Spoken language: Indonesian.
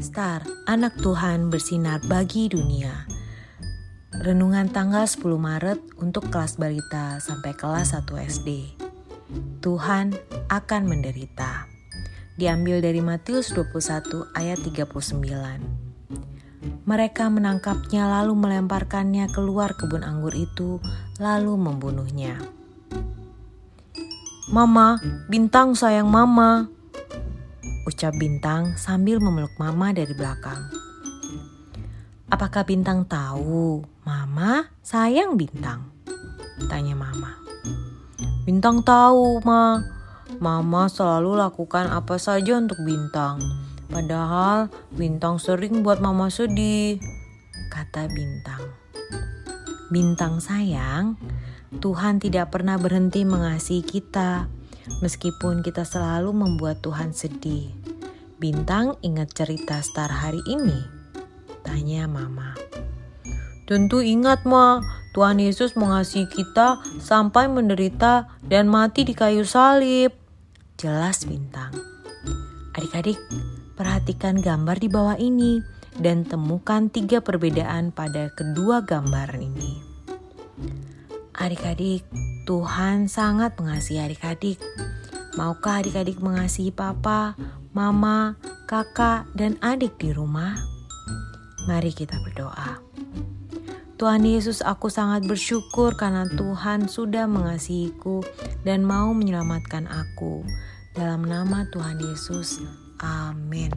Star, anak Tuhan bersinar bagi dunia. Renungan tanggal 10 Maret untuk kelas balita sampai kelas 1 SD. Tuhan akan menderita. Diambil dari Matius 21 ayat 39. Mereka menangkapnya lalu melemparkannya keluar kebun anggur itu lalu membunuhnya. Mama, bintang sayang mama, ucap Bintang sambil memeluk Mama dari belakang. Apakah Bintang tahu Mama sayang Bintang? Tanya Mama. Bintang tahu, Ma. Mama selalu lakukan apa saja untuk Bintang. Padahal Bintang sering buat Mama sedih, kata Bintang. Bintang sayang, Tuhan tidak pernah berhenti mengasihi kita meskipun kita selalu membuat Tuhan sedih. Bintang ingat cerita star hari ini? Tanya Mama. Tentu ingat, Ma. Tuhan Yesus mengasihi kita sampai menderita dan mati di kayu salib. Jelas Bintang. Adik-adik, perhatikan gambar di bawah ini dan temukan tiga perbedaan pada kedua gambar ini. Adik-adik, Tuhan sangat mengasihi adik-adik. Maukah adik-adik mengasihi papa, mama, kakak, dan adik di rumah? Mari kita berdoa. Tuhan Yesus, aku sangat bersyukur karena Tuhan sudah mengasihiku dan mau menyelamatkan aku. Dalam nama Tuhan Yesus, amin.